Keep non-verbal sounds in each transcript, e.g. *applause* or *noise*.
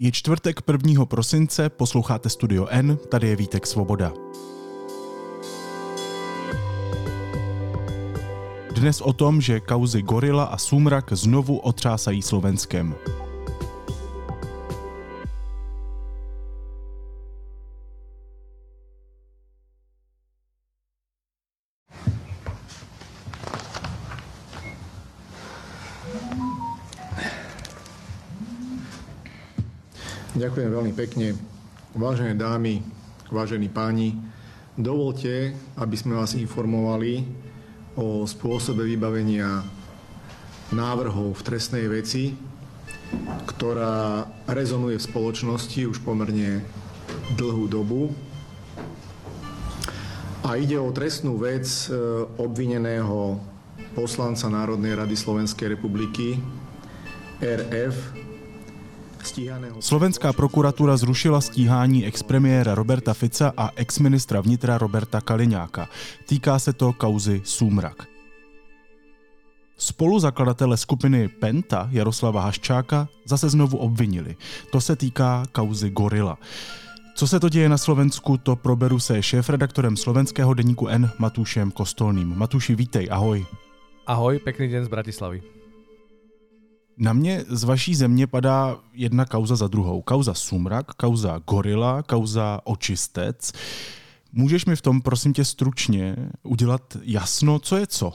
Je čtvrtek 1. prosince, posloucháte Studio N, tady je Vítek Svoboda. Dnes o tom, že kauzy Gorila a Sumrak znovu otřásají Slovenskem. Ďakujem veľmi pekne. Vážené dámy, vážení páni, dovolte, aby sme vás informovali o spôsobe vybavenia návrhov v trestnej veci, ktorá rezonuje v spoločnosti už pomerne dlhú dobu. A ide o trestnú vec e, obvineného poslanca Národnej rady Slovenskej republiky RF Slovenská prokuratura zrušila stíhání expremiéra Roberta Fica a exministra vnitra Roberta Kaliňáka. Týká se to kauzy Súmrak. Spoluzakladatele skupiny Penta Jaroslava Haščáka zase znovu obvinili. To se týká kauzy Gorila. Co se to děje na Slovensku, to proberu se šéf-redaktorem slovenského deníku N Matúšem Kostolným. Matúši, vítej, ahoj. Ahoj, pekný den z Bratislavy. Na mě z vaší země padá jedna kauza za druhou. Kauza Sumrak, kauza Gorila, kauza Očistec. Můžeš mi v tom, prosím tě, stručně udělat jasno, co je co?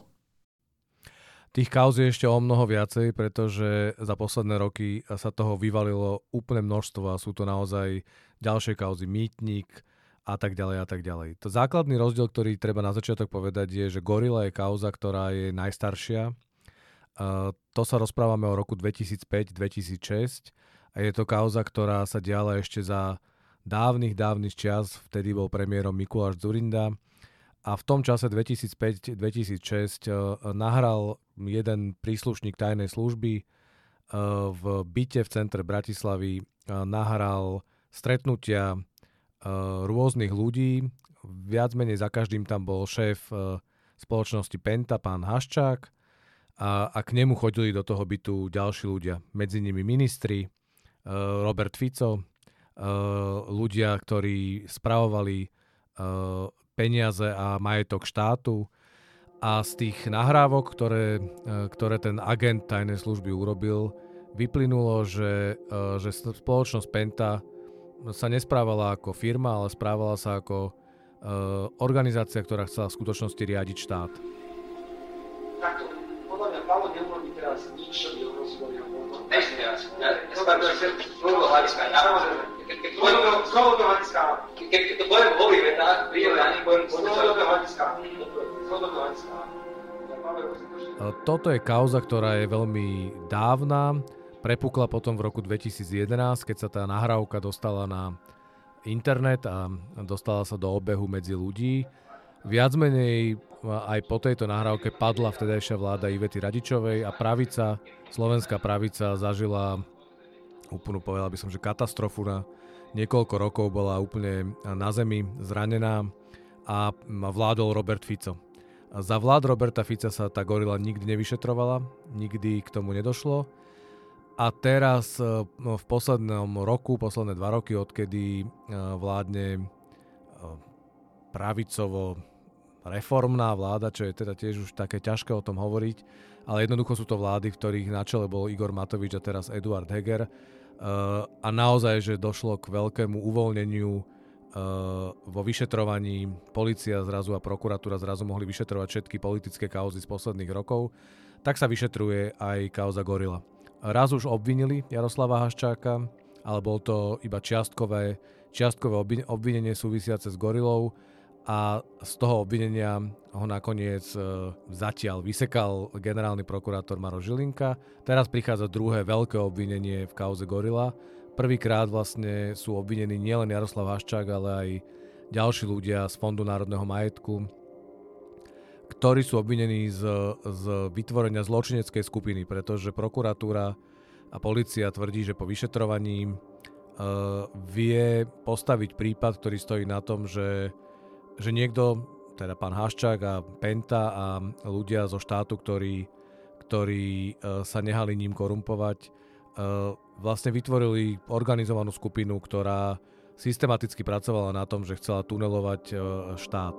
Tých kauz je ešte o mnoho viacej, pretože za posledné roky sa toho vyvalilo úplne množstvo a sú to naozaj ďalšie kauzy, mýtnik a tak ďalej a tak ďalej. To základný rozdiel, ktorý treba na začiatok povedať je, že Gorila je kauza, ktorá je najstaršia, to sa rozprávame o roku 2005-2006 a je to kauza, ktorá sa diala ešte za dávnych, dávnych čias, vtedy bol premiérom Mikuláš Zurinda a v tom čase 2005-2006 nahral jeden príslušník tajnej služby v byte v centre Bratislavy nahral stretnutia rôznych ľudí. Viac menej za každým tam bol šéf spoločnosti Penta, pán Haščák, a, a k nemu chodili do toho bytu ďalší ľudia. Medzi nimi ministri, uh, Robert Fico, uh, ľudia, ktorí spravovali uh, peniaze a majetok štátu. A z tých nahrávok, ktoré, ktoré ten agent tajnej služby urobil, vyplynulo, že, že spoločnosť Penta sa nesprávala ako firma, ale správala sa ako organizácia, ktorá chcela v skutočnosti riadiť štát. Takto Pavlo neurobí teraz nič, čo by ohrozilo jeho. Ešte teraz. Ja, z hľadiska. Ja keď to poviem z dlhodobého hľadiska, keď to poviem v holých vetách, príjem ja nepoviem z dlhodobého hľadiska. Z dlhodobého hľadiska. Toto je kauza, ktorá je veľmi dávna. Prepukla potom v roku 2011, keď sa tá nahrávka dostala na internet a dostala sa do obehu medzi ľudí. Viac menej aj po tejto nahrávke padla vtedajšia vláda Ivety Radičovej a pravica, slovenská pravica zažila úplnú, povedal by som, že katastrofu na niekoľko rokov bola úplne na zemi zranená a vládol Robert Fico. Za vlád Roberta Fica sa tá gorila nikdy nevyšetrovala, nikdy k tomu nedošlo. A teraz no, v poslednom roku, posledné dva roky, odkedy vládne pravicovo reformná vláda, čo je teda tiež už také ťažké o tom hovoriť, ale jednoducho sú to vlády, v ktorých na čele bol Igor Matovič a teraz Eduard Heger. Uh, a naozaj, že došlo k veľkému uvoľneniu uh, vo vyšetrovaní. Polícia zrazu a prokuratúra zrazu mohli vyšetrovať všetky politické kauzy z posledných rokov. Tak sa vyšetruje aj kauza Gorila. Raz už obvinili Jaroslava Haščáka, ale bol to iba čiastkové, čiastkové obvinenie súvisiace s Gorilou a z toho obvinenia ho nakoniec e, zatiaľ vysekal generálny prokurátor Maro Žilinka. Teraz prichádza druhé veľké obvinenie v kauze Gorila. Prvýkrát vlastne sú obvinení nielen Jaroslav Haščák, ale aj ďalší ľudia z Fondu národného majetku, ktorí sú obvinení z, z vytvorenia zločineckej skupiny, pretože prokuratúra a policia tvrdí, že po vyšetrovaní uh, vie postaviť prípad, ktorý stojí na tom, že že niekto, teda pán Haščák a Penta a ľudia zo štátu, ktorí, ktorí e, sa nehali ním korumpovať, vlastne vytvorili organizovanú skupinu, ktorá systematicky pracovala na tom, že chcela tunelovať e, štát.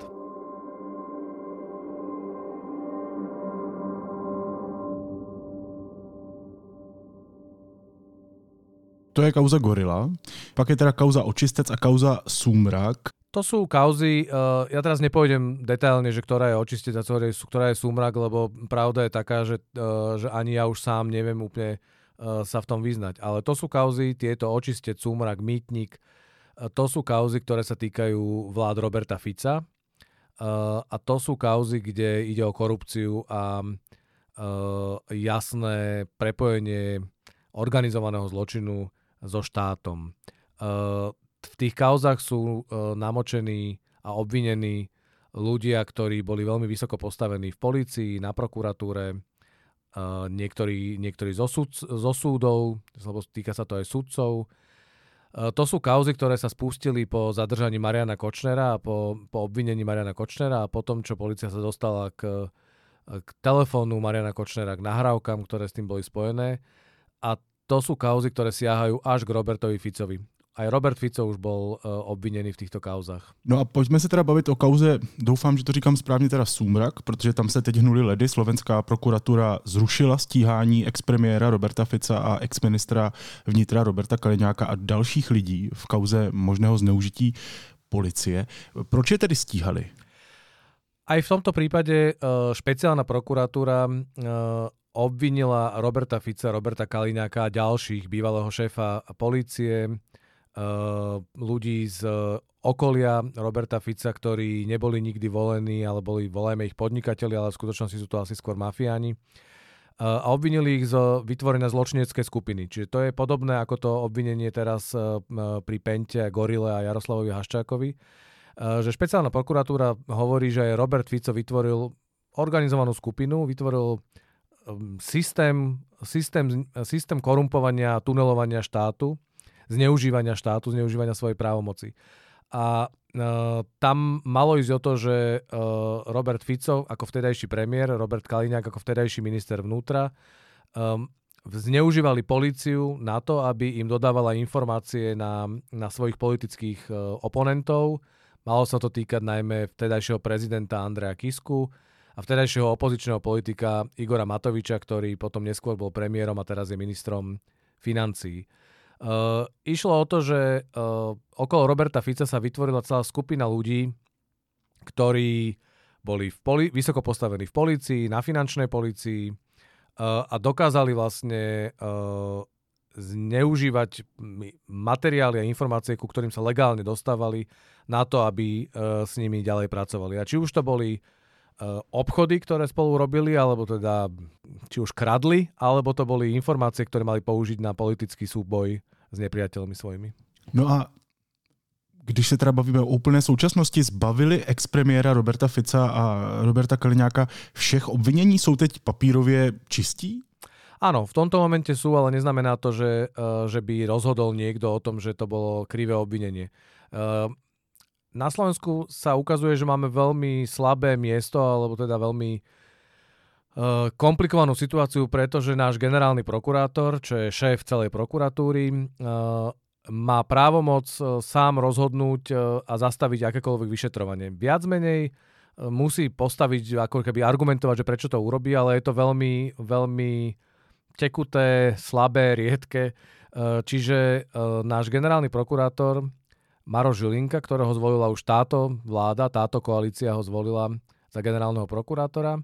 To je kauza Gorila. Pak je teda kauza Očistec a kauza Súmrak. To sú kauzy, uh, ja teraz nepojdem detailne, že ktorá je očistec a ktorá je súmrak, lebo pravda je taká, že, uh, že ani ja už sám neviem úplne uh, sa v tom vyznať. Ale to sú kauzy, tieto očistec, súmrak, mýtnik, uh, to sú kauzy, ktoré sa týkajú vlád Roberta Fica. Uh, a to sú kauzy, kde ide o korupciu a uh, jasné prepojenie organizovaného zločinu so štátom. Uh, v tých kauzach sú uh, namočení a obvinení ľudia, ktorí boli veľmi vysoko postavení v policii, na prokuratúre, uh, niektorí, niektorí zo, súd, zo súdov, lebo týka sa to aj sudcov. Uh, to sú kauzy, ktoré sa spustili po zadržaní Mariana Kočnera a po, po obvinení Mariana Kočnera a potom, čo policia sa dostala k, k telefónu Mariana Kočnera, k nahrávkam, ktoré s tým boli spojené. A to sú kauzy, ktoré siahajú až k Robertovi Ficovi. Aj Robert Fico už bol uh, obvinený v týchto kauzách. No a pojďme se teda bavit o kauze, doufám, že to říkám správně, teda Sumrak, protože tam se teď hnuli ledy. Slovenská prokuratura zrušila stíhání expremiéra Roberta Fica a exministra vnitra Roberta Kaliňáka a dalších lidí v kauze možného zneužití policie. Proč je tedy stíhali? Aj v tomto prípade uh, špeciálna prokuratúra uh, obvinila Roberta Fica, Roberta Kaliňáka a ďalších, bývalého šéfa polície, Eh, ľudí z okolia Roberta Fica, ktorí neboli nikdy volení, ale boli, volajme ich podnikatelia, ale v skutočnosti sú to asi skôr mafiáni. Eh, a obvinili ich zo vytvorené zločinecké skupiny. Čiže to je podobné ako to obvinenie teraz eh, pri Pente, Gorile a Jaroslavovi Haščákovi. Že špeciálna prokuratúra hovorí, že Robert Fico vytvoril organizovanú skupinu, vytvoril systém, systém, systém korumpovania, tunelovania štátu, zneužívania štátu, zneužívania svojej právomoci. A uh, tam malo ísť o to, že uh, Robert Fico ako vtedajší premiér, Robert Kaliňák ako vtedajší minister vnútra um, zneužívali políciu na to, aby im dodávala informácie na, na svojich politických uh, oponentov. Malo sa to týkať najmä vtedajšieho prezidenta Andreja Kisku a vtedajšieho opozičného politika Igora Matoviča, ktorý potom neskôr bol premiérom a teraz je ministrom financií. Uh, išlo o to, že uh, okolo Roberta Fica sa vytvorila celá skupina ľudí, ktorí boli v poli- vysoko postavení v policii, na finančnej policii uh, a dokázali vlastne uh, zneužívať materiály a informácie, ku ktorým sa legálne dostávali na to, aby uh, s nimi ďalej pracovali. A či už to boli obchody, ktoré spolu robili, alebo teda či už kradli, alebo to boli informácie, ktoré mali použiť na politický súboj s nepriateľmi svojimi. No a když se teda bavíme o úplné současnosti, zbavili expremiéra Roberta Fica a Roberta Kaliňáka všech obvinění? Jsou teď papírově čistí? Áno, v tomto momente sú, ale neznamená to, že, uh, že by rozhodol niekto o tom, že to bolo krivé obvinenie. Na Slovensku sa ukazuje, že máme veľmi slabé miesto, alebo teda veľmi Eh, komplikovanú situáciu, pretože náš generálny prokurátor, čo je šéf celej prokuratúry, eh, má právomoc eh, sám rozhodnúť a zastaviť akékoľvek vyšetrovanie. Viac menej musí postaviť, ako keby argumentovať, že prečo to urobí, ale je to veľmi, veľmi tekuté, slabé, riedke. Čiže náš generálny prokurátor Maro Žilinka, ktorého zvolila už táto vláda, táto koalícia ho zvolila za generálneho prokurátora,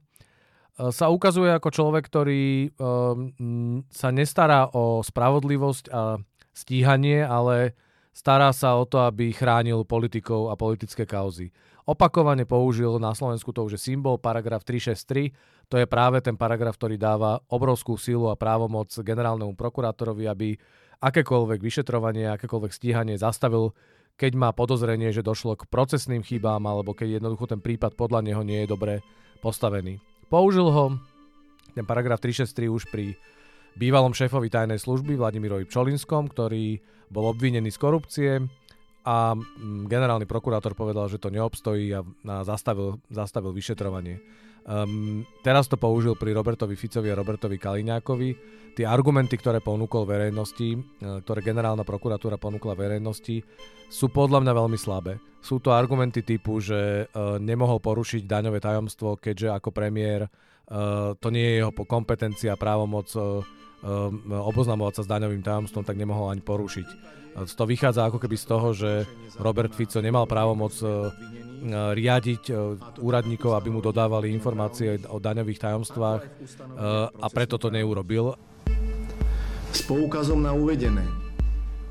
E, sa ukazuje ako človek, ktorý um, sa nestará o spravodlivosť a stíhanie, ale stará sa o to, aby chránil politikov a politické kauzy. Opakovane použil na Slovensku to už je symbol, paragraf 363, to je práve ten paragraf, ktorý dáva obrovskú silu a právomoc generálnemu prokurátorovi, aby akékoľvek vyšetrovanie, akékoľvek stíhanie zastavil, keď má podozrenie, že došlo k procesným chybám alebo keď jednoducho ten prípad podľa neho nie je dobre postavený. Použil ho ten paragraf 363 už pri bývalom šéfovi tajnej služby Vladimirovi Pčolinskom, ktorý bol obvinený z korupcie a mm, generálny prokurátor povedal, že to neobstojí a zastavil, zastavil vyšetrovanie. Um, teraz to použil pri Robertovi Ficovi a Robertovi Kaliňákovi. Tie argumenty, ktoré ponúkol verejnosti, uh, ktoré generálna prokuratúra ponúkla verejnosti, sú podľa mňa veľmi slabé. Sú to argumenty typu, že uh, nemohol porušiť daňové tajomstvo, keďže ako premiér uh, to nie je jeho kompetencia, právomoc uh, oboznamovať sa s daňovým tajomstvom, tak nemohol ani porušiť. To vychádza ako keby z toho, že Robert Fico nemal právomoc riadiť úradníkov, aby mu dodávali informácie o daňových tajomstvách a preto to neurobil. S poukazom na uvedené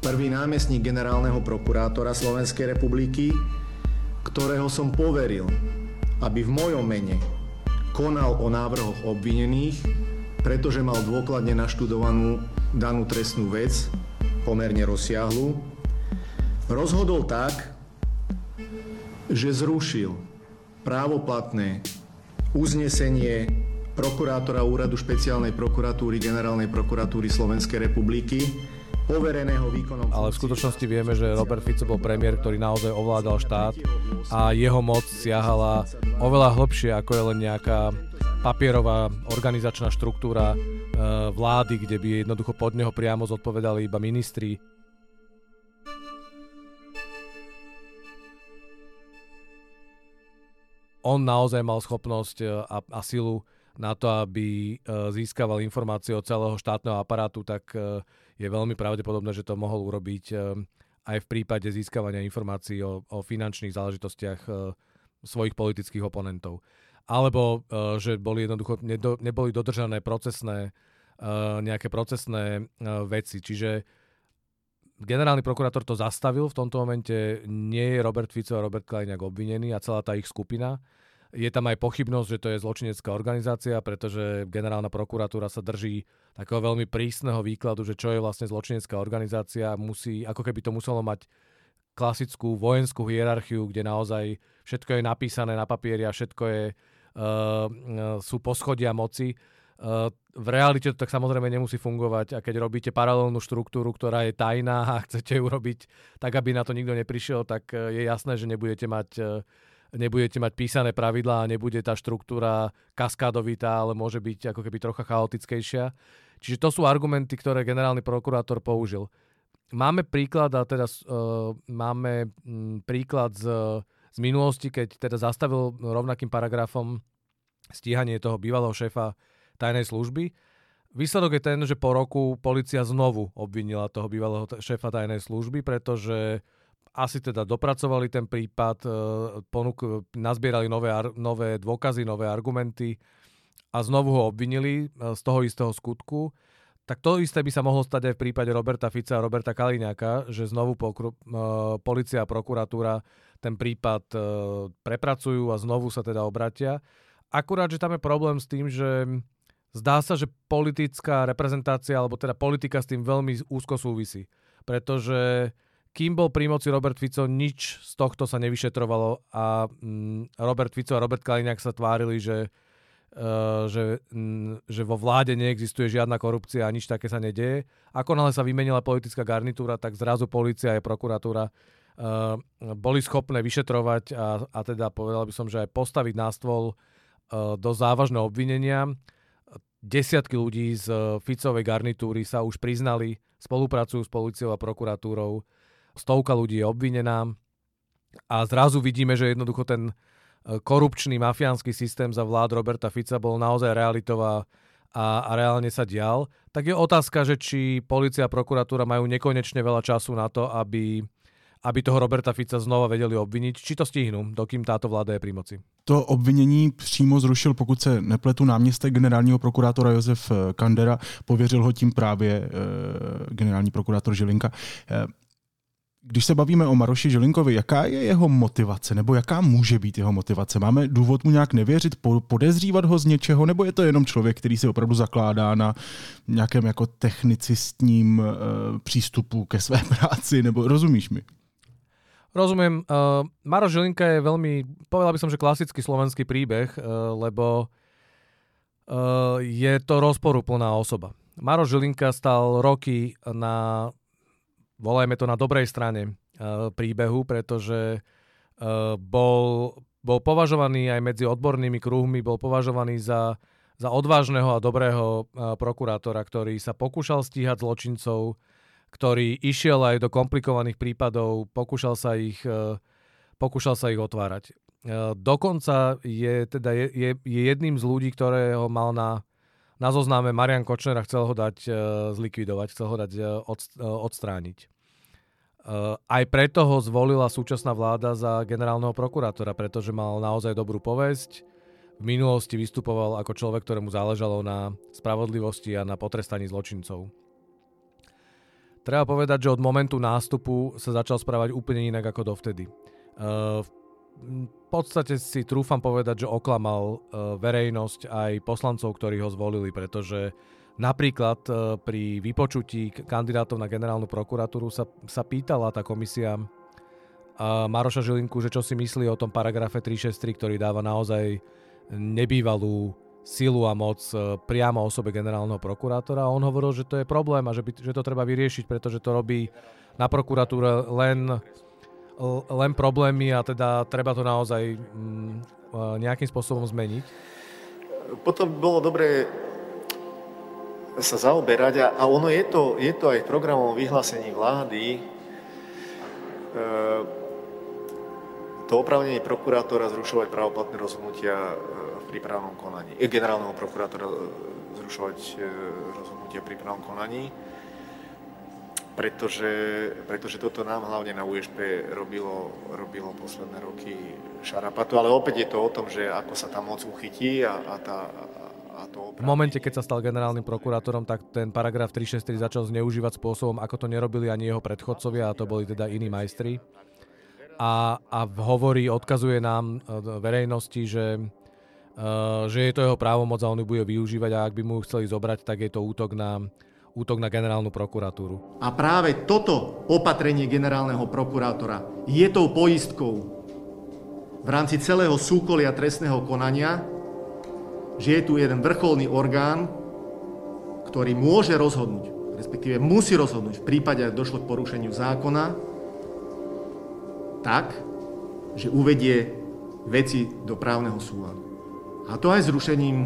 prvý námestník generálneho prokurátora Slovenskej republiky, ktorého som poveril, aby v mojom mene konal o návrhoch obvinených, pretože mal dôkladne naštudovanú danú trestnú vec, pomerne rozsiahlu, rozhodol tak, že zrušil právoplatné uznesenie prokurátora úradu špeciálnej prokuratúry Generálnej prokuratúry Slovenskej republiky, povereného výkonom... Ale v skutočnosti vieme, že Robert Fico bol premiér, ktorý naozaj ovládal štát a jeho moc siahala oveľa hlbšie, ako je len nejaká papierová organizačná štruktúra e, vlády, kde by jednoducho pod neho priamo zodpovedali iba ministri. On naozaj mal schopnosť e, a, a silu na to, aby e, získaval informácie od celého štátneho aparátu, tak je veľmi pravdepodobné, že to mohol urobiť aj v prípade získavania informácií o, o finančných záležitostiach svojich politických oponentov. Alebo eh, že boli jednoducho, neboli dodržané procesné, nejaké procesné veci. Čiže generálny prokurátor to zastavil, v tomto momente nie je Robert Fico a Robert Kaliňák obvinený a celá tá ich skupina. Je tam aj pochybnosť, že to je zločinecká organizácia, pretože generálna prokuratúra sa drží takého veľmi prísneho výkladu, že čo je vlastne zločinecká organizácia, musí, ako keby to muselo mať klasickú vojenskú hierarchiu, kde naozaj všetko je napísané na papieri a všetko je, uh, sú poschodia moci. Uh, v realite to tak samozrejme nemusí fungovať a keď robíte paralelnú štruktúru, ktorá je tajná a *laughs* chcete ju robiť tak, aby na to nikto neprišiel, tak je jasné, že nebudete mať uh, nebudete mať písané pravidlá a nebude tá štruktúra kaskádovitá, ale môže byť ako keby trocha chaotickejšia. Čiže to sú argumenty, ktoré generálny prokurátor použil. Máme príklad, a teda uh, máme m, príklad z, z minulosti, keď teda zastavil rovnakým paragrafom stíhanie toho bývalého šéfa tajnej služby. Výsledok je ten, že po roku policia znovu obvinila toho bývalého šéfa tajnej služby, pretože asi teda dopracovali ten prípad, e, ponúk, nazbierali nové, nové dôkazy, nové argumenty a znovu ho obvinili e, z toho istého skutku. Tak to isté by sa mohlo stať aj v prípade Roberta Fica a Roberta Kaliňáka, že znovu pokru, uh, policia a prokuratúra ten prípad uh, prepracujú a znovu sa teda obratia. Akurát, že tam je problém s tým, že zdá sa, že politická reprezentácia, alebo teda politika s tým veľmi úzko súvisí. Pretože kým bol pri moci Robert Fico, nič z tohto sa nevyšetrovalo a mm, Robert Fico a Robert Kaliňák sa tvárili, že, že, mm, že vo vláde neexistuje žiadna korupcia a nič také sa nedieje. Ako náhle sa vymenila politická garnitúra, tak zrazu policia a prokuratúra uh, boli schopné vyšetrovať a, a teda povedal by som, že aj postaviť na stôl uh, do závažného obvinenia. Desiatky ľudí z Ficovej garnitúry sa už priznali, spolupracujú s policiou a prokuratúrou stovka ľudí je obvinená a zrazu vidíme, že jednoducho ten korupčný mafiánsky systém za vlád Roberta Fica bol naozaj realitová a, a reálne sa dial, tak je otázka, že či policia a prokuratúra majú nekonečne veľa času na to, aby, aby toho Roberta Fica znova vedeli obviniť. Či to stihnú, dokým táto vláda je pri moci? To obvinění přímo zrušil, pokud se nepletu, náměstek generálního prokurátora Josef Kandera, pověřil ho tím právě e, generální prokurátor Žilinka. E, když se bavíme o Maroši Žilinkovi, jaká je jeho motivace, nebo jaká může být jeho motivace? Máme důvod mu nějak nevěřit, podezřívat ho z něčeho, nebo je to jenom člověk, který si opravdu zakládá na nějakém jako technicistním uh, přístupu ke své *laughs* práci, nebo rozumíš mi? Rozumiem. Uh, Maro Žilinka je veľmi, povedal by som, že klasický slovenský príbeh, uh, lebo uh, je to rozporuplná osoba. Maro Žilinka stal roky na volajme to na dobrej strane uh, príbehu, pretože uh, bol bol považovaný aj medzi odbornými kruhmi, bol považovaný za, za odvážneho a dobrého prokurátora, ktorý sa pokúšal stíhať zločincov, ktorý išiel aj do komplikovaných prípadov, pokúšal sa ich, pokúšal sa ich otvárať. Dokonca je, teda je, je, je jedným z ľudí, ktorého mal na, na zozname Marian Kočner a chcel ho dať zlikvidovať, chcel ho dať od, odstrániť. Eh, aj preto ho zvolila súčasná vláda za generálneho prokurátora, pretože mal naozaj dobrú povesť. V minulosti vystupoval ako človek, ktorému záležalo na spravodlivosti a na potrestaní zločincov. Treba povedať, že od momentu nástupu sa začal správať úplne inak ako dovtedy. Eh, v podstate si trúfam povedať, že oklamal eh, verejnosť aj poslancov, ktorí ho zvolili, pretože Napríklad e, pri vypočutí kandidátov na generálnu prokuratúru sa, sa pýtala tá komisia Maroša Žilinku, že čo si myslí o tom paragrafe 363, ktorý dáva naozaj nebývalú silu a moc e, priamo osobe generálneho prokurátora. On hovoril, že to je problém a že, by, že to treba vyriešiť, pretože to robí na prokuratúre len, len problémy a teda treba to naozaj mm, e, nejakým spôsobom zmeniť. Potom bolo dobré sa zaoberať a, ono je to, je to aj v programovom vyhlásení vlády, e, to opravnenie prokurátora zrušovať právoplatné rozhodnutia e, v prípravnom konaní, e, generálneho prokurátora zrušovať rozhodnutia v prípravnom konaní, pretože, pretože toto nám hlavne na USP robilo, robilo posledné roky šarapatu, ale opäť je to o tom, že ako sa tá moc uchytí a, a tá, V momente, keď sa stal generálnym prokurátorom, tak ten paragraf 363 začal zneužívať spôsobom, ako to nerobili ani jeho predchodcovia, a to boli teda iní majstri. A, a hovorí, odkazuje nám e, verejnosti, že, uh, že je to jeho právomoc a on ju bude využívať a ak by mu chceli zobrať, tak je to útok na, útok na generálnu prokuratúru. A práve toto opatrenie generálneho prokurátora je tou poistkou v rámci celého súkolia trestného konania, že je tu jeden vrcholný orgán, ktorý môže rozhodnúť, respektíve musí rozhodnúť v prípade, ak došlo k porušeniu zákona, tak, že uvedie veci do právneho súladu. A to aj zrušením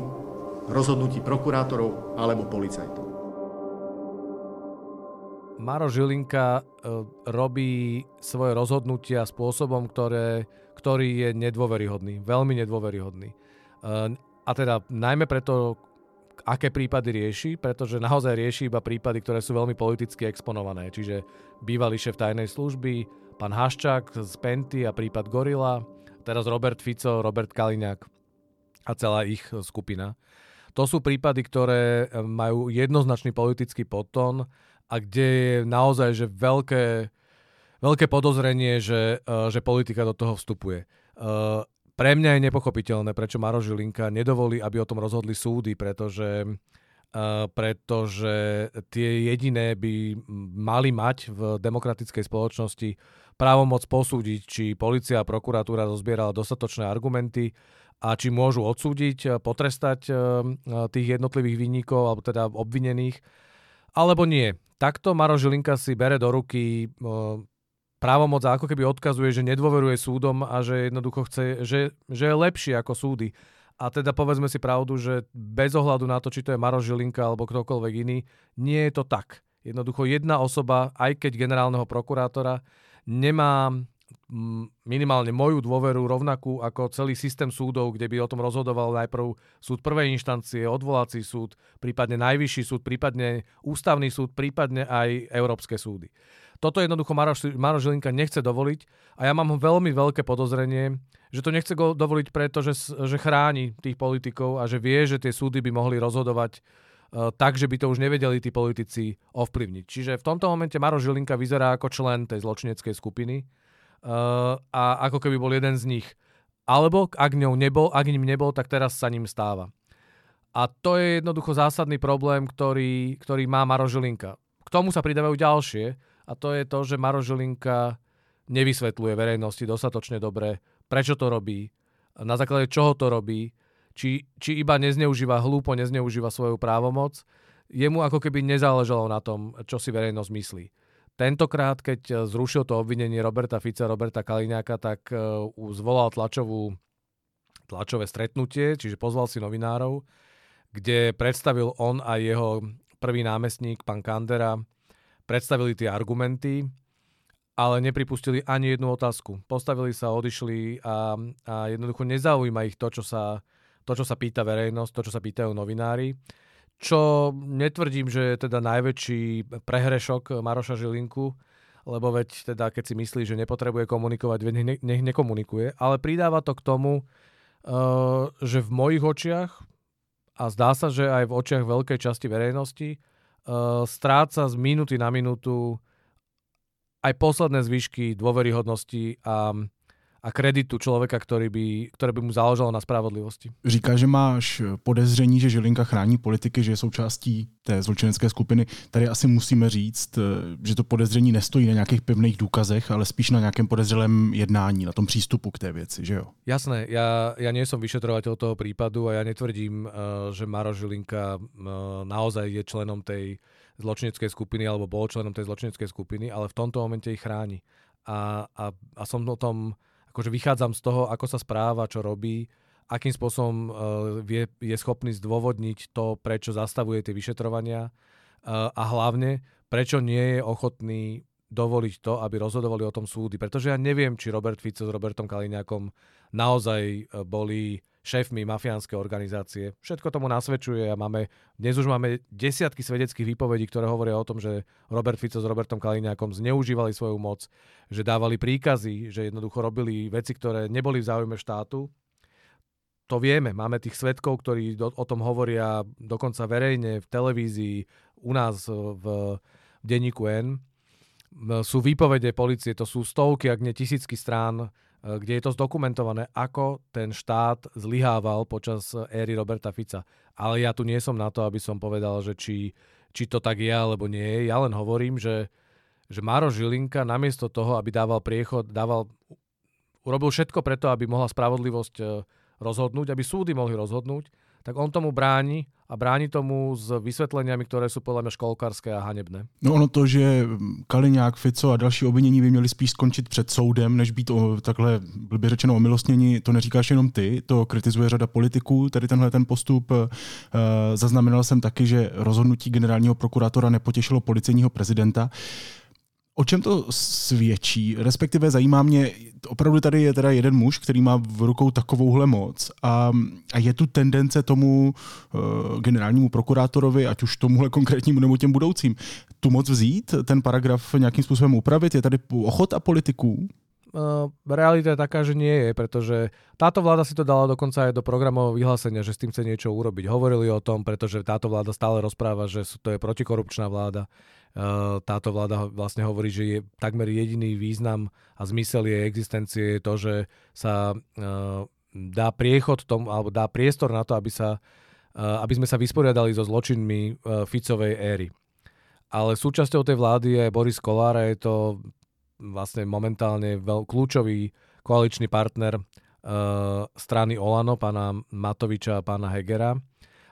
rozhodnutí prokurátorov alebo policajtov. Maro Žilinka e, robí svoje rozhodnutia spôsobom, ktoré, ktorý je nedôveryhodný, veľmi nedôveryhodný. E, a teda najmä preto, aké prípady rieši, pretože naozaj rieši iba prípady, ktoré sú veľmi politicky exponované. Čiže bývalý šéf tajnej služby, pán Haščák z Penty a prípad Gorila, teraz Robert Fico, Robert Kaliňák a celá ich skupina. To sú prípady, ktoré majú jednoznačný politický podton a kde je naozaj že veľké, veľké podozrenie, že, že politika do toho vstupuje. Pre mňa je nepochopiteľné, prečo Maro Žilinka nedovolí, aby o tom rozhodli súdy, pretože Uh, pretože tie jediné by mali mať v demokratickej spoločnosti právomoc posúdiť, či policia a prokuratúra zozbierala dostatočné argumenty a či môžu odsúdiť, potrestať tých jednotlivých vinníkov, alebo teda obvinených, alebo nie. Takto Maro Žilinka si bere do ruky právomoc a ako keby odkazuje, že nedôveruje súdom a že jednoducho chce, že, že je lepší ako súdy. A teda povedzme si pravdu, že bez ohľadu na to, či to je Maro Žilinka alebo ktokoľvek iný, nie je to tak. Jednoducho jedna osoba, aj keď generálneho prokurátora, nemá minimálne moju dôveru rovnakú ako celý systém súdov, kde by o tom rozhodoval najprv súd prvej inštancie, odvolací súd, prípadne najvyšší súd, prípadne ústavný súd, prípadne aj európske súdy. Toto jednoducho Maroš Žilinka nechce dovoliť a ja mám veľmi veľké podozrenie, že to nechce dovoliť preto, že, chráni tých politikov a že vie, že tie súdy by mohli rozhodovať uh, tak, že by to už nevedeli tí politici ovplyvniť. Čiže v tomto momente Maroš Žilinka vyzerá ako člen tej zločineckej skupiny uh, a ako keby bol jeden z nich. Alebo ak, ňou nebol, ak ním nebol, tak teraz sa ním stáva. A to je jednoducho zásadný problém, ktorý, ktorý má Maroš Žilinka. K tomu sa pridávajú ďalšie, a to je to, že Maro Žilinka nevysvetľuje verejnosti dostatočne dobre, prečo to robí, na základe čoho to robí, či, či iba nezneužíva, hlúpo nezneužíva svoju právomoc, jemu ako keby nezáležalo na tom, čo si verejnosť myslí. Tentokrát, keď zrušil to obvinenie Roberta Fica, Roberta Kaliňáka, tak uh, zvolal tlačovú tlačové stretnutie, čiže pozval si novinárov, kde predstavil on a jeho prvý námestník, pán Kandera, predstavili tie argumenty, ale nepripustili ani jednu otázku. Postavili sa, odišli a, a jednoducho nezaujíma ich to čo, sa, to, čo sa pýta verejnosť, to, čo sa pýtajú novinári. Čo netvrdím, že je teda najväčší prehrešok Maroša Žilinku, lebo veď teda keď si myslí, že nepotrebuje komunikovať, nech, nech nekomunikuje, ale pridáva to k tomu, uh, že v mojich očiach a zdá sa, že aj v očiach veľkej časti verejnosti uh, stráca z minúty na minútu aj posledné zvyšky dôveryhodnosti a, a kreditu človeka, ktorý by, ktoré by mu záležalo na spravodlivosti. Říká, že máš podezření, že Žilinka chrání politiky, že je součástí té zločinecké skupiny. Tady asi musíme říct, že to podezření nestojí na nějakých pevných důkazech, ale spíš na nějakém podezřelém jednání, na tom přístupu k té věci, že jo? Jasné, ja, ja nie som vyšetrovateľ toho prípadu a ja netvrdím, že Maro Žilinka naozaj je členom tej zločineckej skupiny alebo bol členom tej zločineckej skupiny, ale v tomto momente ich chráni. A, a, a som o tom, akože vychádzam z toho, ako sa správa, čo robí, akým spôsobom uh, vie, je schopný zdôvodniť to, prečo zastavuje tie vyšetrovania uh, a hlavne, prečo nie je ochotný dovoliť to, aby rozhodovali o tom súdy. Pretože ja neviem, či Robert Fico s Robertom Kaliňákom naozaj uh, boli šéfmi mafiánskej organizácie. Všetko tomu nasvedčuje a máme, dnes už máme desiatky svedeckých výpovedí, ktoré hovoria o tom, že Robert Fico s Robertom Kaliňákom zneužívali svoju moc, že dávali príkazy, že jednoducho robili veci, ktoré neboli v záujme štátu. To vieme, máme tých svetkov, ktorí do, o tom hovoria dokonca verejne v televízii, u nás v, v denníku N. Sú výpovede policie, to sú stovky, ak nie tisícky strán Eh, kde je to zdokumentované, ako ten štát zlyhával počas éry Roberta Fica. Ale ja tu nie som na to, aby som povedal, že či, či to tak je alebo nie je. Ja len hovorím, že, že Maro Žilinka namiesto toho, aby dával priechod, dával, urobil všetko preto, aby mohla spravodlivosť eh, rozhodnúť, aby súdy mohli rozhodnúť, tak on tomu bráni a bráni tomu s vysvetleniami, ktoré sú podľa mňa školkárske a hanebné. No ono to, že Kaliňák, Fico a další obvinění by měli spíš skončit před soudem, než být o, takhle blbě řečeno omilostnění, to neříkáš jenom ty, to kritizuje řada politiků, tady tenhle ten postup. E, zaznamenal jsem taky, že rozhodnutí generálního prokurátora nepotěšilo policejního prezidenta. O čem to svědčí? Respektive zajímá mě, opravdu tady je teda jeden muž, který má v rukou takovouhle moc a, a je tu tendence tomu uh, generálnímu prokurátorovi, ať už tomuhle konkrétnímu nebo těm budoucím, tu moc vzít, ten paragraf nějakým způsobem upravit? Je tady ochota politiků? Uh, realita je taká, že nie je, pretože táto vláda si to dala dokonca aj do programového vyhlásenia, že s tým chce niečo urobiť. Hovorili o tom, pretože táto vláda stále rozpráva, že to je protikorupčná vláda. Uh, táto vláda vlastne hovorí, že je takmer jediný význam a zmysel jej existencie je to, že sa uh, dá priechod tomu, alebo dá priestor na to, aby, sa, aby sme sa vysporiadali so zločinmi Ficovej éry. Ale súčasťou tej vlády je Boris Kolár a je to vlastne momentálne veľ, kľúčový koaličný partner uh, strany Olano, pána Matoviča a pána Hegera.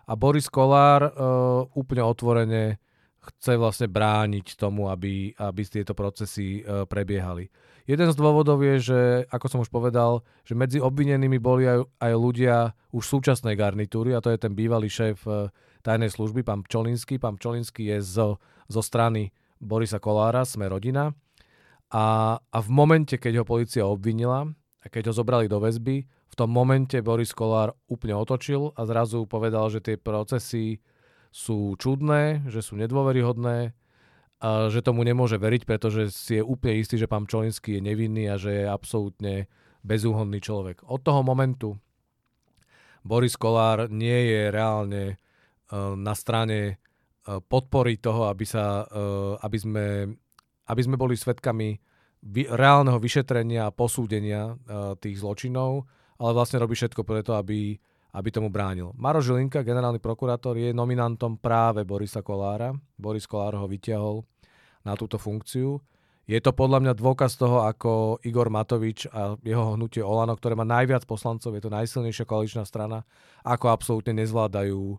A Boris Kolár uh, úplne otvorene chce vlastne brániť tomu, aby, aby tieto procesy uh, prebiehali. Jeden z dôvodov je, že, ako som už povedal, že medzi obvinenými boli aj, aj ľudia už súčasnej garnitúry, a to je ten bývalý šéf uh, tajnej služby, pán Pčolinský. Pán Pčolinský je zo, zo strany Borisa Kolára, sme rodina. A, a v momente, keď ho policia obvinila a keď ho zobrali do väzby, v tom momente Boris Kolár úplne otočil a zrazu povedal, že tie procesy sú čudné, že sú nedôveryhodné, a že tomu nemôže veriť, pretože si je úplne istý, že pán Čolinský je nevinný a že je absolútne bezúhonný človek. Od toho momentu Boris Kolár nie je reálne uh, na strane uh, podpory toho, aby, sa, uh, aby sme aby sme boli svetkami reálneho vyšetrenia a posúdenia tých zločinov, ale vlastne robí všetko preto, aby, aby tomu bránil. Maro Žilinka, generálny prokurátor, je nominantom práve Borisa Kolára. Boris Kolár ho vyťahol na túto funkciu. Je to podľa mňa dôkaz toho, ako Igor Matovič a jeho hnutie Olano, ktoré má najviac poslancov, je to najsilnejšia koaličná strana, ako absolútne nezvládajú uh,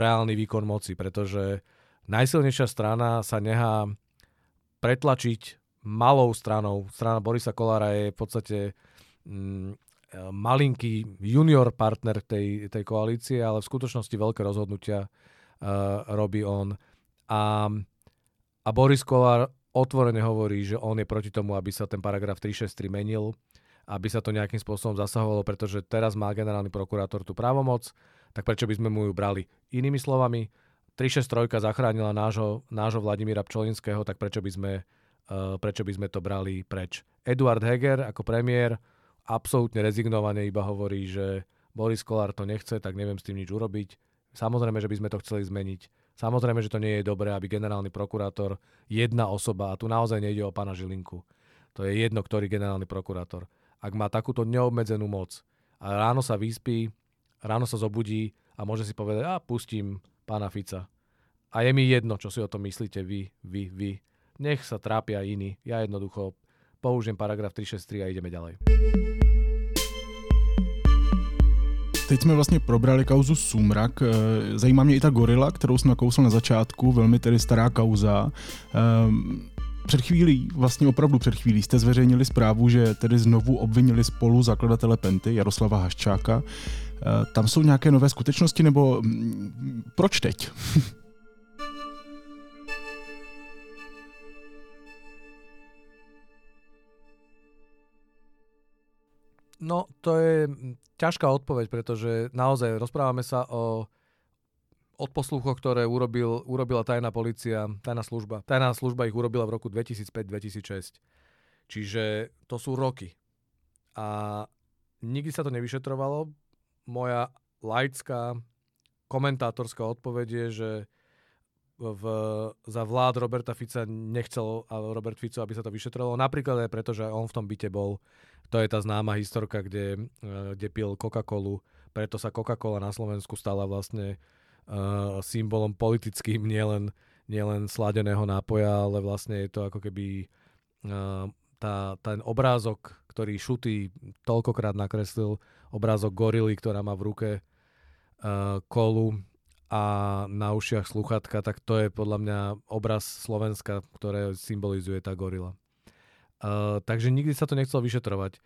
reálny výkon moci, pretože najsilnejšia strana sa nechá pretlačiť malou stranou. Strana Borisa Kolára je v podstate mm, malinký junior partner tej, tej koalície, ale v skutočnosti veľké rozhodnutia uh, robí on. A, a Boris Kolár otvorene hovorí, že on je proti tomu, aby sa ten paragraf 363 menil, aby sa to nejakým spôsobom zasahovalo, pretože teraz má generálny prokurátor tú právomoc, tak prečo by sme mu ju brali? Inými slovami, 363 zachránila nášho, nášho Vladimíra Pčolinského, tak prečo by, sme, uh, prečo by sme to brali preč? Eduard Heger ako premiér absolútne rezignovane iba hovorí, že Boris Kolár to nechce, tak neviem s tým nič urobiť. Samozrejme, že by sme to chceli zmeniť. Samozrejme, že to nie je dobré, aby generálny prokurátor, jedna osoba, a tu naozaj nejde o pána Žilinku, to je jedno, ktorý generálny prokurátor, ak má takúto neobmedzenú moc a ráno sa vyspí, ráno sa zobudí a môže si povedať, a pustím pána Fica. A je mi jedno, čo si o tom myslíte vy, vy, vy. Nech sa trápia iní. Ja jednoducho použijem paragraf 363 a ideme ďalej. Teď jsme vlastně probrali kauzu Sumrak. Eh, zajímá mě i ta gorila, kterou jsem nakousl na začátku, velmi tedy stará kauza. Ehm, před chvílí, vlastně opravdu před chvílí, jste zveřejnili zprávu, že tedy znovu obvinili spolu zakladatele Penty, Jaroslava Haščáka. Eh, tam jsou nějaké nové skutečnosti, nebo mm, proč teď? *laughs* No, to je ťažká odpoveď, pretože naozaj rozprávame sa o odposluchoch, ktoré urobil, urobila tajná policia, tajná služba. Tajná služba ich urobila v roku 2005-2006. Čiže to sú roky. A nikdy sa to nevyšetrovalo. Moja laická komentátorská odpoveď je, že v, za vlád Roberta Fica nechcel Robert Fico, aby sa to vyšetrovalo. Napríklad aj preto, že on v tom byte bol. To je tá známa historka, kde, e, kde pil Coca-Colu. Preto sa Coca-Cola na Slovensku stala vlastne uh, symbolom politickým, *laughs* nielen, nielen sladeného nápoja, ale vlastne je to ako keby uh, tá, ten obrázok, ktorý Šutý toľkokrát nakreslil, obrázok gorily, ktorá má v ruke uh, kolu a na ušiach sluchatka, tak to je podľa mňa obraz Slovenska, ktoré symbolizuje tá gorila. Takže nikdy sa to nechcelo vyšetrovať.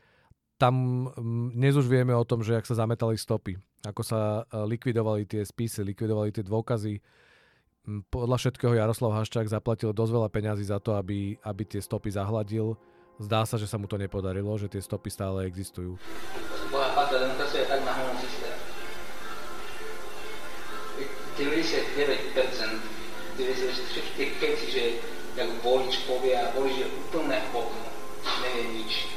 Tam um, dnes už vieme o tom, že ak sa zametali stopy, ako sa likvidovali tie spisy, likvidovali tie dôkazy. Podľa všetkého Jaroslav Haščák zaplatil dosť veľa peňazí za to, aby, aby tie stopy zahladil. Zdá sa, že sa mu to nepodarilo, že tie stopy stále existujú. Boha, 99%, 93 tých keci, že jak volič povie a volič je úplne hovno, nevie nič.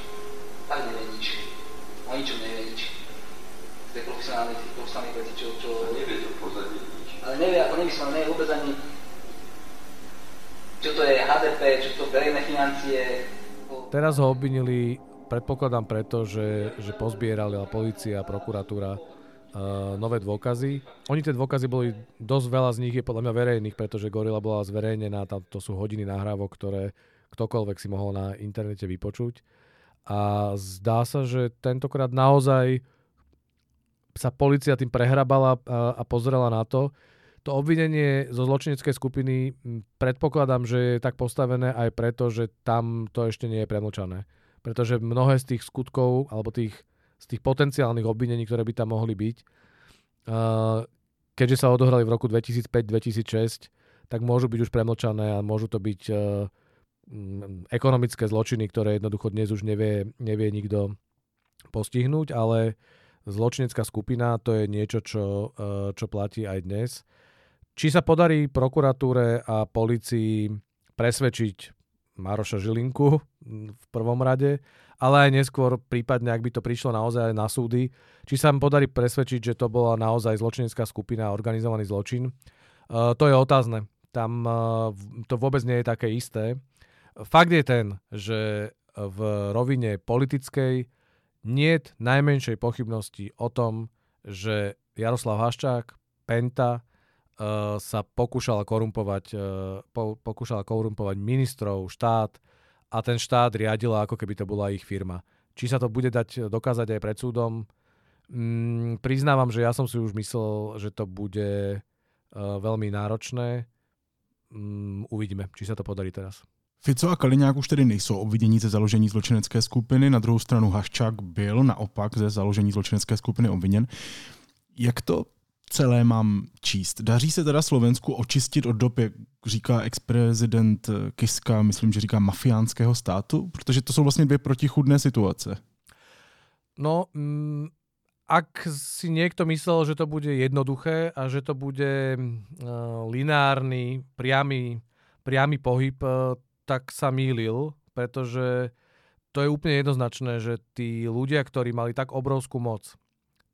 Tak nevie nič. O ničom nevie nič. Z tej profesionálnej, tých profesionálnych veci, čo... čo... Ale nevie to pozadie nič. Ale nevie, ako nemyslel, nevie vôbec ani čo to je HDP, čo to verejné financie. Teraz ho obvinili, predpokladám preto, že, že pozbierali policia, prokuratúra uh, nové dôkazy. Oni tie dôkazy boli, dosť veľa z nich je podľa mňa verejných, pretože Gorila bola zverejnená, tam, to sú hodiny nahrávok, ktoré ktokoľvek si mohol na internete vypočuť. A zdá sa, že tentokrát naozaj sa policia tým prehrabala a, a pozrela na to. To obvinenie zo zločineckej skupiny predpokladám, že je tak postavené aj preto, že tam to ešte nie je premlčané. Pretože mnohé z tých skutkov alebo tých z tých potenciálnych obvinení, ktoré by tam mohli byť. Keďže sa odohrali v roku 2005-2006, tak môžu byť už premlčané a môžu to byť e, ekonomické zločiny, ktoré jednoducho dnes už nevie, nevie nikto postihnúť, ale zločinecká skupina to je niečo, čo, e, čo platí aj dnes. Či sa podarí prokuratúre a policii presvedčiť Maroša Žilinku v prvom rade, ale aj neskôr prípadne, ak by to prišlo naozaj na súdy, či sa im podarí presvedčiť, že to bola naozaj zločinecká skupina a organizovaný zločin. Uh, to je otázne. Tam uh, to vôbec nie je také isté. Fakt je ten, že v rovine politickej nie je najmenšej pochybnosti o tom, že Jaroslav Haščák, Penta, uh, sa pokúšala korumpovať, po, pokúšala korumpovať ministrov, štát, a ten štát riadila, ako keby to bola ich firma. Či sa to bude dať dokázať aj pred súdom, mm, priznávam, že ja som si už myslel, že to bude uh, veľmi náročné. Mm, uvidíme, či sa to podarí teraz. Fico a Kaliňák už tedy nejsou obvinění ze založení zločinecké skupiny, na druhou stranu Haščák byl naopak ze založení zločinecké skupiny obviněn. Jak to celé mám číst? Daří se teda Slovensku očistit od dob, jak říká ex-prezident Kiska, myslím, že říká mafiánského státu? Protože to jsou vlastně dvě protichudné situace. No, mm, ak si niekto myslel, že to bude jednoduché a že to bude uh, lineárny, priamy, priamy pohyb, uh, tak sa mýlil, pretože to je úplne jednoznačné, že tí ľudia, ktorí mali tak obrovskú moc,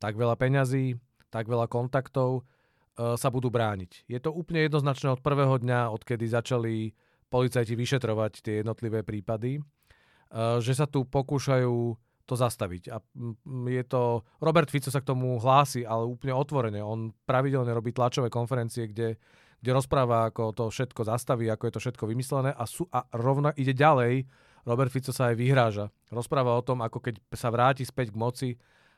tak veľa peňazí, tak veľa kontaktov, uh, sa budú brániť. Je to úplne jednoznačné od prvého dňa, odkedy začali policajti vyšetrovať tie jednotlivé prípady, uh, že sa tu pokúšajú to zastaviť. A je to, Robert Fico sa k tomu hlási, ale úplne otvorene. On pravidelne robí tlačové konferencie, kde, kde rozpráva, ako to všetko zastaví, ako je to všetko vymyslené a, sú, a rovna ide ďalej. Robert Fico sa aj vyhráža. Rozpráva o tom, ako keď sa vráti späť k moci,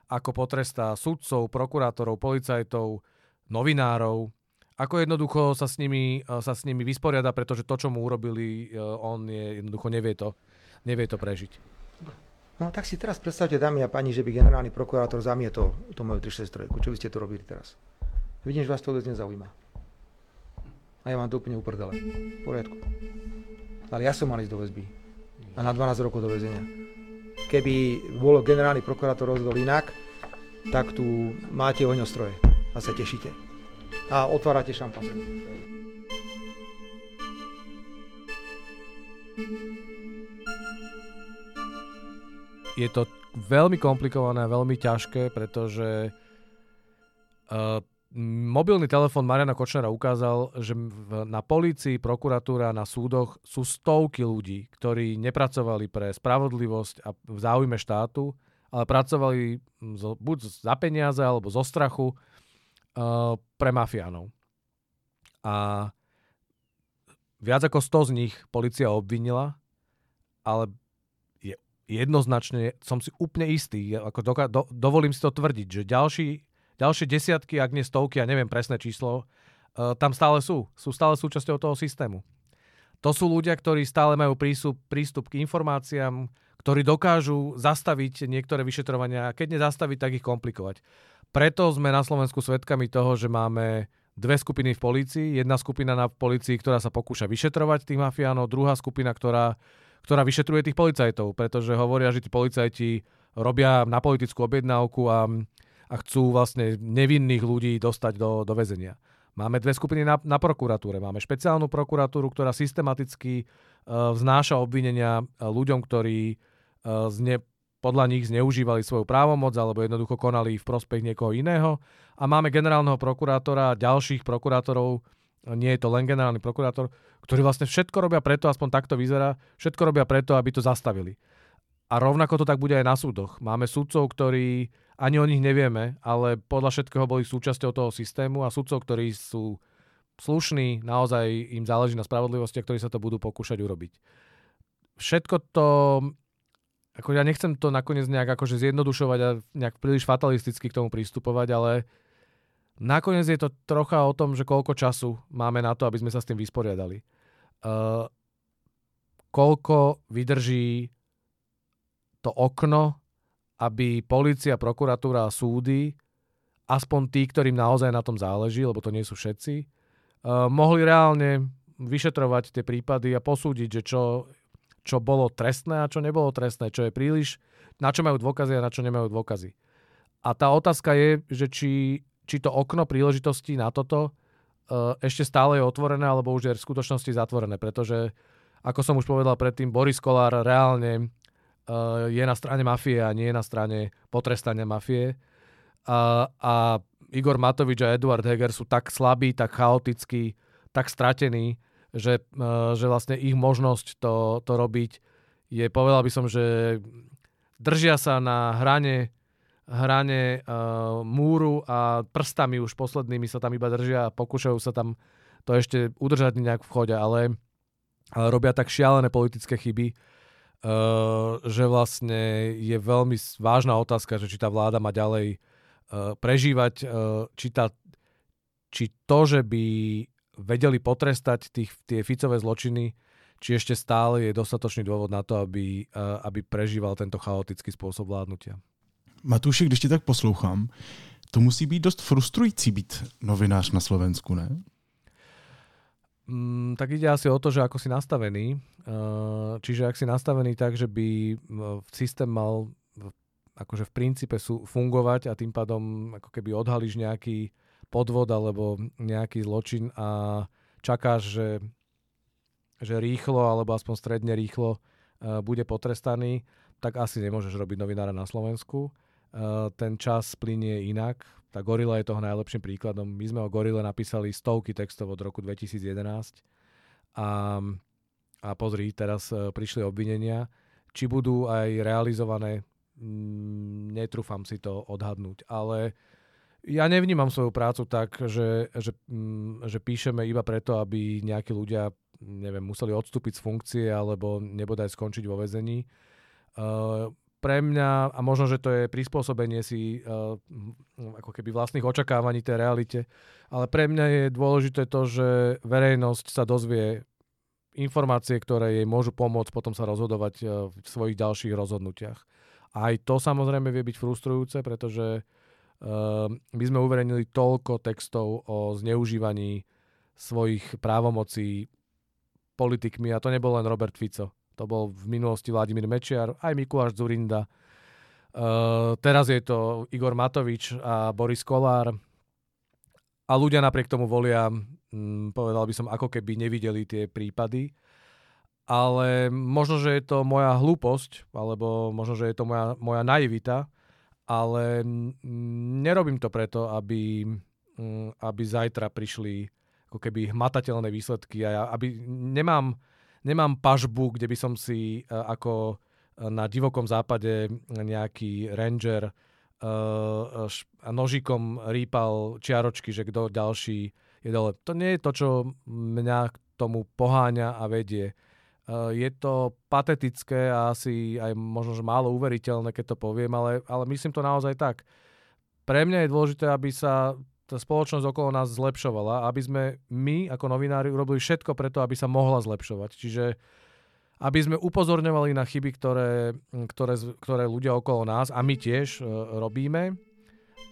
ako potrestá sudcov, prokurátorov, policajtov, novinárov, ako jednoducho sa s nimi, sa s nimi vysporiada, pretože to, čo mu urobili, on je, jednoducho nevie to, nevie to prežiť. No tak si teraz predstavte, dámy a pani, že by generálny prokurátor zamietol tú moju 363. Čo by ste to robili teraz? Vidím, že vás to vôbec nezaujíma. A ja vám to úplne uprdele. V poriadku. Ale ja som mal ísť do väzby. A na 12 rokov do väzenia. Keby bol generálny prokurátor rozhodol inak, tak tu máte ohňostroje a sa tešíte. A otvárate šampan. je to veľmi komplikované, veľmi ťažké, pretože uh, mobilný telefón Mariana Kočnera ukázal, že na polícii, prokuratúra, na súdoch sú stovky ľudí, ktorí nepracovali pre spravodlivosť a v záujme štátu, ale pracovali buď za peniaze alebo zo strachu uh, pre mafiánov. A viac ako 100 z nich policia obvinila, ale jednoznačne som si úplne istý, ako doka- do, dovolím si to tvrdiť, že ďalší, ďalšie desiatky, ak nie stovky, ja neviem presné číslo, uh, tam stále sú. Sú stále súčasťou toho systému. To sú ľudia, ktorí stále majú prístup, prístup k informáciám, ktorí dokážu zastaviť niektoré vyšetrovania a keď nezastaviť, tak ich komplikovať. Preto sme na Slovensku svedkami toho, že máme dve skupiny v polícii. Jedna skupina na polícii, ktorá sa pokúša vyšetrovať tých mafiánov, druhá skupina, ktorá ktorá vyšetruje tých policajtov, pretože hovoria, že tí policajti robia na politickú objednávku a, a chcú vlastne nevinných ľudí dostať do, do väzenia. Máme dve skupiny na, na prokuratúre. Máme špeciálnu prokuratúru, ktorá systematicky uh, vznáša obvinenia uh, ľuďom, ktorí uh, zne, podľa nich zneužívali svoju právomoc alebo jednoducho konali v prospech niekoho iného. A máme generálneho prokurátora a ďalších prokurátorov, nie je to len generálny prokurátor, ktorí vlastne všetko robia preto, aspoň takto vyzerá, všetko robia preto, aby to zastavili. A rovnako to tak bude aj na súdoch. Máme súdcov, ktorí ani o nich nevieme, ale podľa všetkého boli súčasťou toho systému a súdcov, ktorí sú slušní, naozaj im záleží na spravodlivosti a ktorí sa to budú pokúšať urobiť. Všetko to, ako ja nechcem to nakoniec nejak akože zjednodušovať a nejak príliš fatalisticky k tomu pristupovať, ale Nakoniec je to trocha o tom, že koľko času máme na to, aby sme sa s tým vysporiadali. Uh, koľko vydrží to okno, aby policia, prokuratúra a súdy, aspoň tí, ktorým naozaj na tom záleží, lebo to nie sú všetci, uh, mohli reálne vyšetrovať tie prípady a posúdiť, že čo, čo bolo trestné a čo nebolo trestné, čo je príliš, na čo majú dôkazy a na čo nemajú dôkazy. A tá otázka je, že či či to okno príležitosti na toto uh, ešte stále je otvorené, alebo už je v skutočnosti zatvorené, pretože, ako som už povedal predtým, Boris Kolár reálne je na strane mafie a nie je na strane potrestania mafie. A, a Igor Matovič a Eduard Heger sú tak slabí, tak chaotickí, tak stratení, že, uh, že vlastne ich možnosť to, to robiť je, povedal by som, že držia sa na hrane hrane uh, múru a prstami už poslednými sa tam iba držia a pokúšajú sa tam to ešte udržať nejak v chode, ale, ale robia tak šialené politické chyby, že vlastne je veľmi vážna otázka, že či tá vláda má ďalej uh, prežívať, uh, či, tá, či to, že by vedeli potrestať tých, tie Ficové zločiny, či ešte stále je dostatočný dôvod na to, aby, aby prežíval tento chaotický spôsob vládnutia. Matuši, když tě tak poslouchám, to musí být dost frustrující být novinář na Slovensku, ne? Mm, tak ide asi o to, že ako si nastavený. Uh, čiže ak si nastavený tak, že by systém mal akože v princípe sú, fungovať a tým pádom ako keby odhalíš nejaký podvod alebo nejaký zločin a čakáš, že, že rýchlo alebo aspoň stredne rýchlo uh, bude potrestaný, tak asi nemôžeš robiť novinára na Slovensku. Ten čas plinie inak. Tá Gorila je toho najlepším príkladom. My sme o Gorile napísali stovky textov od roku 2011 a, a pozri, teraz uh, prišli obvinenia. Či budú aj realizované, mm, netrúfam si to odhadnúť, ale ja nevnímam svoju prácu tak, že, že, mm, že píšeme iba preto, aby nejakí ľudia neviem, museli odstúpiť z funkcie alebo nebodaj skončiť vo väzení. Uh, pre mňa, a možno, že to je prispôsobenie si uh, ako keby vlastných očakávaní tej realite, ale pre mňa je dôležité to, že verejnosť sa dozvie informácie, ktoré jej môžu pomôcť potom sa rozhodovať uh, v svojich ďalších rozhodnutiach. Aj to samozrejme vie byť frustrujúce, pretože uh, my sme uverejnili toľko textov o zneužívaní svojich právomocí politikmi a to nebol len Robert Fico to bol v minulosti Vladimír Mečiar, aj Mikuláš Zurinda. Uh, teraz je to Igor Matovič a Boris Kolár. A ľudia napriek tomu volia, um, povedal by som, ako keby nevideli tie prípady. Ale možno, že je to moja hlúposť, alebo možno, že je to moja, moja naivita, ale nerobím to preto, aby, um, aby zajtra prišli ako keby hmatateľné výsledky a ja, aby nemám nemám pažbu, kde by som si uh, ako e, na divokom západe nejaký ranger nožikom rýpal čiaročky, že kto ďalší je dole. To nie je to, čo mňa k tomu poháňa a vedie. Je to patetické a asi aj možno, že málo uveriteľné, keď to poviem, ale, ale myslím to naozaj tak. Pre mňa je dôležité, aby sa tá spoločnosť okolo nás zlepšovala, aby sme my ako novinári urobili všetko preto, aby sa mohla zlepšovať. Čiže aby sme upozorňovali na chyby, ktoré, ktoré, ktoré ľudia okolo nás a my tiež e, robíme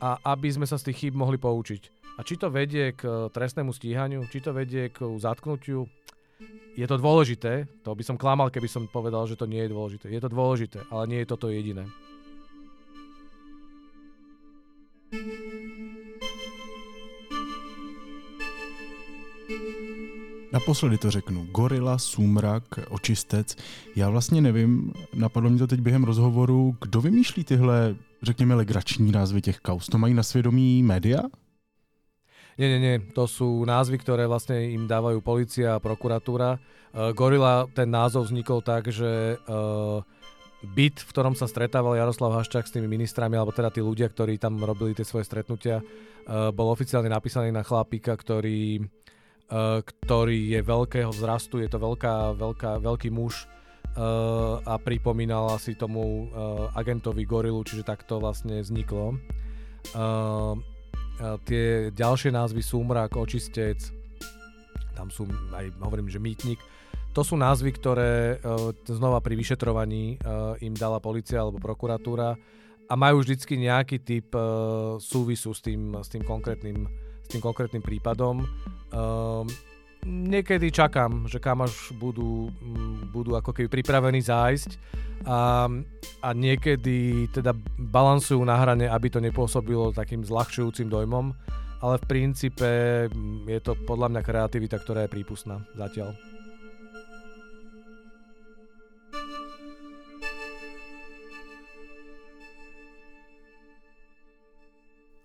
a aby sme sa z tých chyb mohli poučiť. A či to vedie k e, trestnému stíhaniu, či to vedie k zatknutiu, je to dôležité. To by som klamal, keby som povedal, že to nie je dôležité. Je to dôležité, ale nie je toto jediné. Naposledy to řeknu. Gorila, Sumrak, Očistec. Já vlastně nevím, napadlo mě to teď během rozhovoru, kdo vymýšlí tyhle, řekněme, legrační názvy těch kaus? To mají na svědomí média? Nie, nie, nie. To sú názvy, ktoré vlastne im dávajú policia a prokuratúra. Uh, Gorila, ten názov vznikol tak, že uh, byt, v ktorom sa stretával Jaroslav Haščák s tými ministrami, alebo teda tí ľudia, ktorí tam robili tie svoje stretnutia, uh, bol oficiálne napísaný na chlapíka, ktorý ktorý je veľkého vzrastu, je to veľká, veľká, veľký muž uh, a pripomínal asi tomu uh, agentovi Gorilu, čiže takto vlastne vzniklo. Tie ďalšie názvy sú Mrak, Očistec, tam sú aj, hovorím, že Mýtnik, to sú názvy, ktoré znova pri vyšetrovaní im dala policia alebo prokuratúra a majú vždycky nejaký typ súvisu s tým, s tým konkrétnym tým konkrétnym prípadom. Um, niekedy čakám, že kam až budú, mm, budú ako keby pripravení zájsť a, a niekedy teda balansujú na hrane, aby to nepôsobilo takým zľahčujúcim dojmom, ale v princípe mm, je to podľa mňa kreativita, ktorá je prípustná zatiaľ.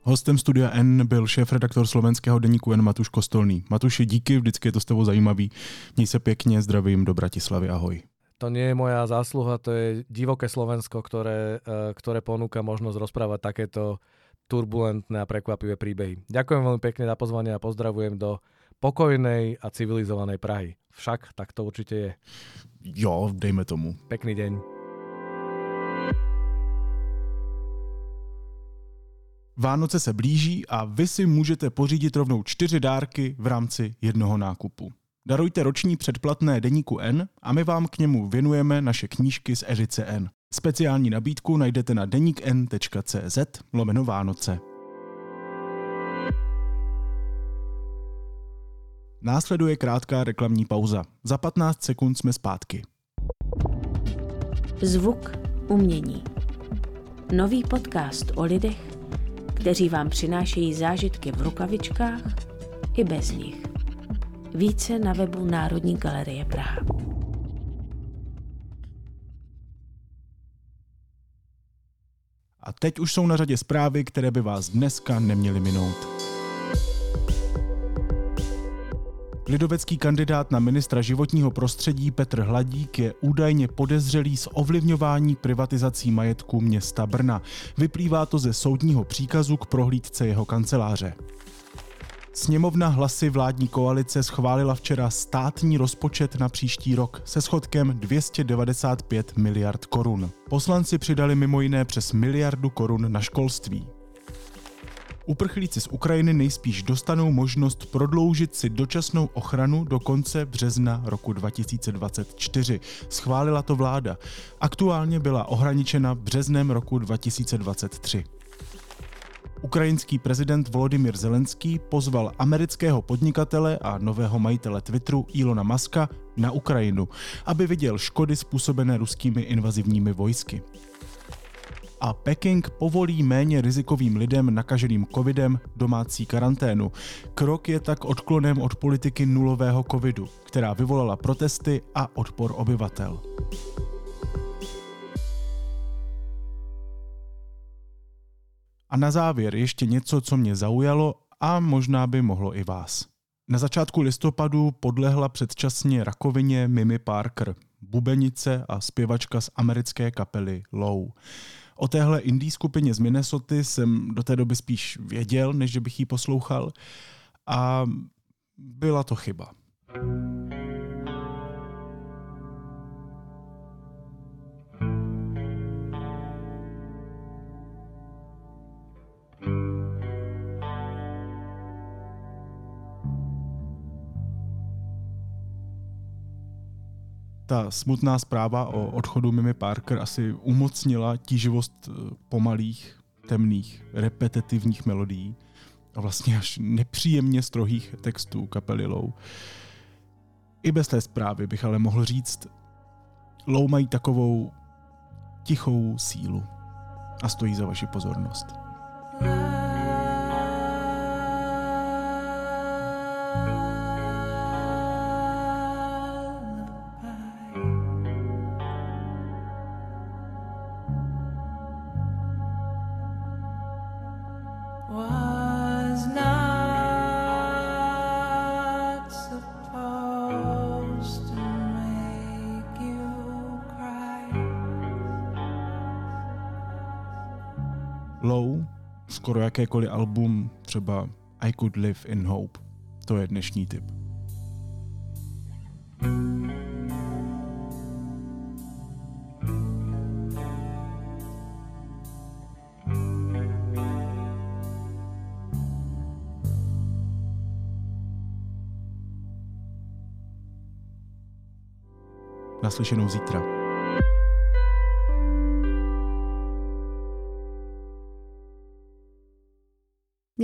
Hostem Studia N byl šéf-redaktor slovenského deníku N Matuš Kostolný. Matuši, díky, vždycky je to s tebou zajímavý. Měj se pěkně, zdravím do Bratislavy, ahoj. To nie je moja zásluha, to je divoké Slovensko, ktoré, e, ktoré ponúka možnosť rozprávať takéto turbulentné a prekvapivé príbehy. Ďakujem veľmi pekne za pozvanie a pozdravujem do pokojnej a civilizovanej Prahy. Však tak to určite je. Jo, dejme tomu. Pekný deň. Vánoce se blíží a vy si můžete pořídit rovnou čtyři dárky v rámci jednoho nákupu. Darujte roční předplatné deníku N a my vám k němu věnujeme naše knížky z edice N. Speciální nabídku najdete na deníkn.cz lomeno Vánoce. Následuje krátká reklamní pauza. Za 15 sekund jsme zpátky. Zvuk umění. Nový podcast o lidech, kteří vám přinášejí zážitky v rukavičkách i bez nich. Více na webu Národní galerie Praha. A teď už jsou na řadě zprávy, které by vás dneska neměly minout. Lidovecký kandidát na ministra životního prostředí Petr Hladík je údajně podezřelý z ovlivňování privatizací majetku města Brna. Vyplývá to ze soudního příkazu k prohlídce jeho kanceláře. Sněmovna hlasy vládní koalice schválila včera státní rozpočet na příští rok se schodkem 295 miliard korun. Poslanci přidali mimo jiné přes miliardu korun na školství. Uprchlíci z Ukrajiny nejspíš dostanou možnost prodloužit si dočasnou ochranu do konce března roku 2024. Schválila to vláda. Aktuálně byla ohraničena březnem roku 2023. Ukrajinský prezident Volodymyr Zelenský pozval amerického podnikatele a nového majitele Twitteru Ilona Maska na Ukrajinu, aby viděl škody způsobené ruskými invazivními vojsky a Peking povolí méně rizikovým lidem nakaženým covidem domácí karanténu. Krok je tak odklonem od politiky nulového covidu, která vyvolala protesty a odpor obyvatel. A na závěr ještě něco, co mě zaujalo a možná by mohlo i vás. Na začátku listopadu podlehla předčasně rakovině Mimi Parker, bubenice a zpěvačka z americké kapely Low. O téhle indie skupině z Minnesota jsem do té doby spíš věděl, než že bych ji poslouchal a byla to chyba. Ta smutná zpráva o odchodu Mimi Parker asi umocnila tíživost eh, pomalých, temných, repetitivních melodií a vlastně až nepříjemně strohých textů kapely Low. I bez té zprávy bych ale mohl říct, Low mají takovou tichou sílu a stojí za vaši pozornost. Low, skoro jakékoliv album, třeba I Could Live in Hope. To je dnešní typ. Naslyšenou zítra.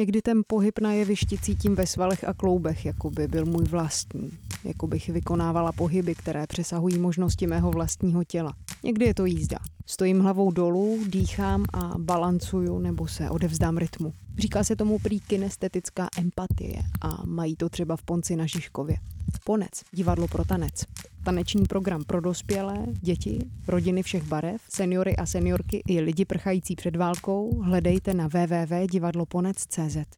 Někdy ten pohyb na jevišti cítím ve svalech a kloubech, jako by byl můj vlastní. Jako bych vykonávala pohyby, které přesahují možnosti mého vlastního těla. Někdy je to jízda. Stojím hlavou dolů, dýchám a balancuju nebo se odevzdám rytmu. Říká se tomu prý kinestetická empatie a mají to třeba v Ponci na Žižkově. Ponec, divadlo pro tanec. Taneční program pro dospělé, děti, rodiny všech barev, seniory a seniorky i lidi prchající před válkou hledejte na www.divadloponec.cz.